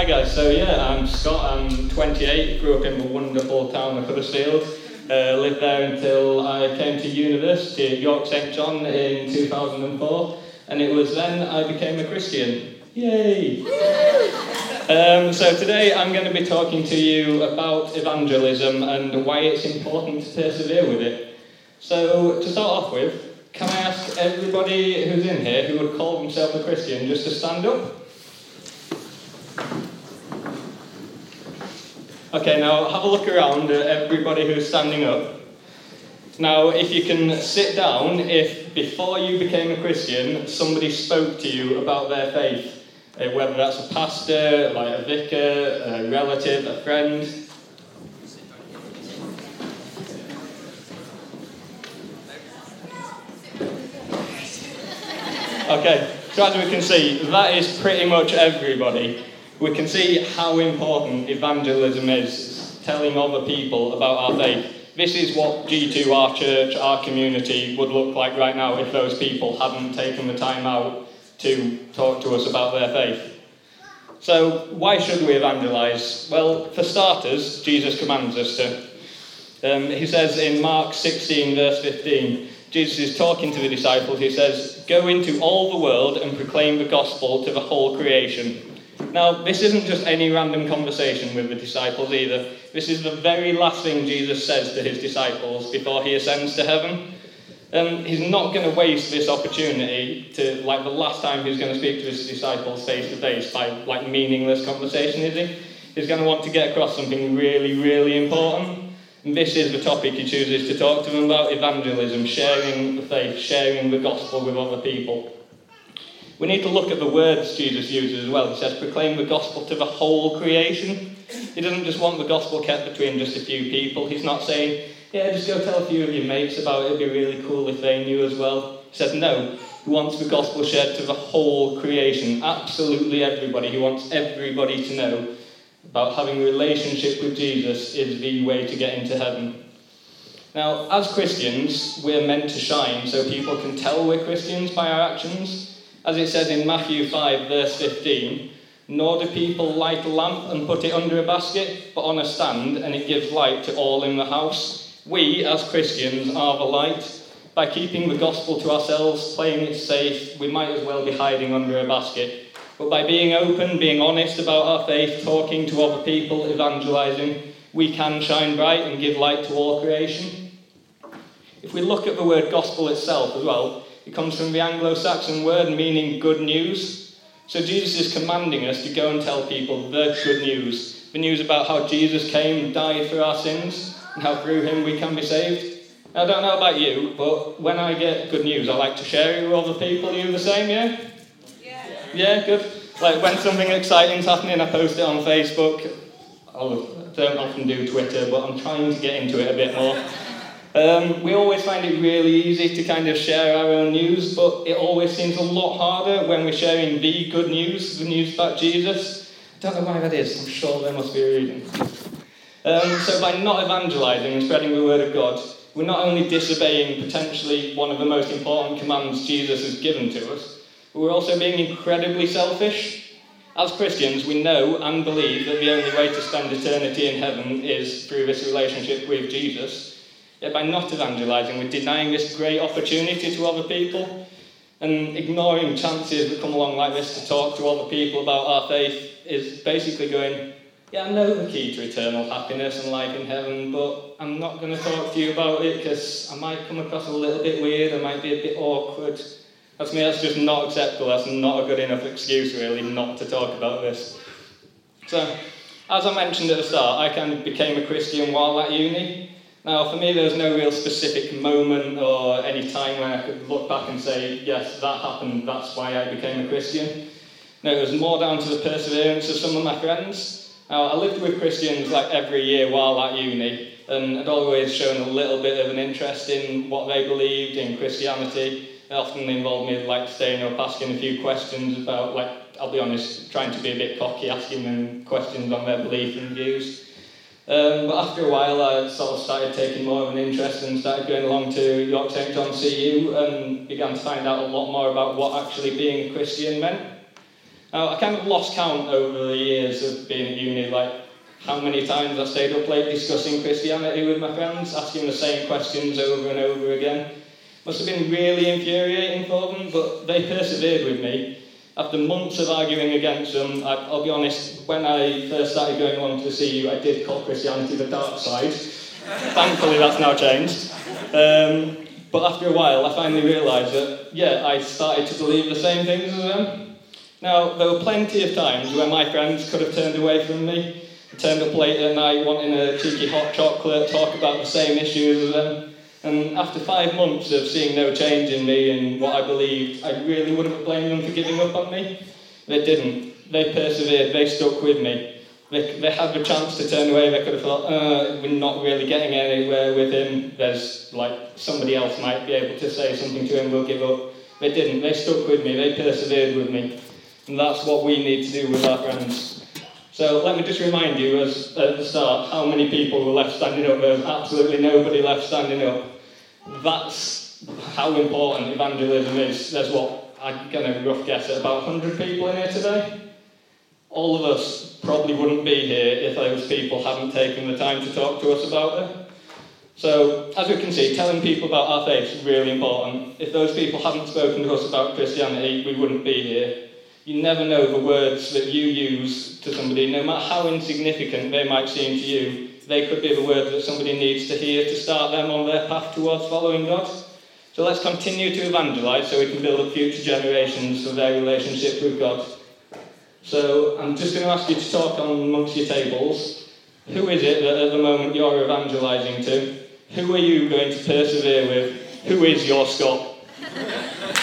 Hi guys, so yeah, I'm Scott, I'm 28, grew up in the wonderful town of Huddersfield. Uh, lived there until I came to university at York St John in 2004, and it was then I became a Christian. Yay! Um, so today I'm going to be talking to you about evangelism and why it's important to persevere with it. So to start off with, can I ask everybody who's in here who would call themselves a Christian just to stand up? Okay, now have a look around at everybody who's standing up. Now, if you can sit down, if before you became a Christian, somebody spoke to you about their faith, uh, whether that's a pastor, like a vicar, a relative, a friend. Okay, so as we can see, that is pretty much everybody we can see how important evangelism is, telling other people about our faith. This is what G2, our church, our community would look like right now if those people hadn't taken the time out to talk to us about their faith. So, why should we evangelize? Well, for starters, Jesus commands us to. Um, he says in Mark 16, verse 15, Jesus is talking to the disciples. He says, Go into all the world and proclaim the gospel to the whole creation. Now, this isn't just any random conversation with the disciples either. This is the very last thing Jesus says to his disciples before he ascends to heaven. And he's not going to waste this opportunity to, like the last time he's going to speak to his disciples face to face by like meaningless conversation, is he? He's going to want to get across something really, really important. And this is the topic he chooses to talk to them about evangelism, sharing the faith, sharing the gospel with other people. We need to look at the words Jesus uses as well. He says, proclaim the gospel to the whole creation. He doesn't just want the gospel kept between just a few people. He's not saying, yeah, just go tell a few of your mates about it. It'd be really cool if they knew as well. He says, no, he wants the gospel shared to the whole creation. Absolutely everybody. He wants everybody to know about having a relationship with Jesus is the way to get into heaven. Now, as Christians, we're meant to shine so people can tell we're Christians by our actions. As it says in Matthew 5, verse 15, nor do people light a lamp and put it under a basket, but on a stand, and it gives light to all in the house. We, as Christians, are the light. By keeping the gospel to ourselves, playing it safe, we might as well be hiding under a basket. But by being open, being honest about our faith, talking to other people, evangelizing, we can shine bright and give light to all creation. If we look at the word gospel itself as well, it comes from the Anglo Saxon word meaning good news. So Jesus is commanding us to go and tell people the good news. The news about how Jesus came and died for our sins and how through him we can be saved. Now, I don't know about you, but when I get good news, I like to share it with other people. Are you the same, yeah? Yeah. Yeah, good. Like when something exciting's happening, I post it on Facebook. I don't often do Twitter, but I'm trying to get into it a bit more. Um, we always find it really easy to kind of share our own news, but it always seems a lot harder when we're sharing the good news, the news about Jesus. Don't know why that is, I'm sure there must be a reason. Um, so, by not evangelizing and spreading the word of God, we're not only disobeying potentially one of the most important commands Jesus has given to us, but we're also being incredibly selfish. As Christians, we know and believe that the only way to spend eternity in heaven is through this relationship with Jesus. Yet by not evangelizing, we're denying this great opportunity to other people and ignoring chances that come along like this to talk to other people about our faith is basically going, yeah, I know the key to eternal happiness and life in heaven, but I'm not going to talk to you about it because I might come across a little bit weird, I might be a bit awkward. That's me, that's just not acceptable. That's not a good enough excuse, really, not to talk about this. So, as I mentioned at the start, I kind of became a Christian while at uni. Now, for me, there was no real specific moment or any time when I could look back and say, yes, that happened, that's why I became a Christian. No, it was more down to the perseverance of some of my friends. Now, I lived with Christians like every year while at uni, and I'd always shown a little bit of an interest in what they believed in Christianity. It often involved me like staying up, asking a few questions about, like, I'll be honest, trying to be a bit cocky, asking them questions on their belief and views. Um, but after a while, I sort of started taking more of an interest and started going along to York St John CU and began to find out a lot more about what actually being Christian meant. Now, I kind of lost count over the years of being at uni, like how many times I stayed up late discussing Christianity with my friends, asking the same questions over and over again. Must have been really infuriating for them, but they persevered with me. After months of arguing against them, I, will be honest, when I first started going along to CU, I did call Christianity the dark side. Thankfully, that's now changed. Um, but after a while, I finally realised that, yeah, I started to believe the same things as them. Now, there were plenty of times when my friends could have turned away from me, turned up late at night wanting a cheeky hot chocolate, talk about the same issues as them. And after five months of seeing no change in me and what I believed, I really wouldn't have blamed them for giving up on me. They didn't. They persevered. They stuck with me. They, they had the chance to turn away. They could have thought, uh, we're not really getting anywhere with him. There's like somebody else might be able to say something to him. We'll give up. They didn't. They stuck with me. They persevered with me. And that's what we need to do with our friends. So let me just remind you as at the start how many people were left standing up. There's absolutely nobody left standing up. That's how important evangelism is. There's what I'm going to rough guess at about 100 people in here today. All of us probably wouldn't be here if those people hadn't taken the time to talk to us about it. So, as we can see, telling people about our faith is really important. If those people hadn't spoken to us about Christianity, we wouldn't be here. You never know the words that you use to somebody, no matter how insignificant they might seem to you, they could be the words that somebody needs to hear to start them on their path towards following God. So let's continue to evangelize so we can build up future generations for their relationship with God. So I'm just going to ask you to talk on amongst your tables. Who is it that at the moment you're evangelizing to? Who are you going to persevere with? Who is your Scott?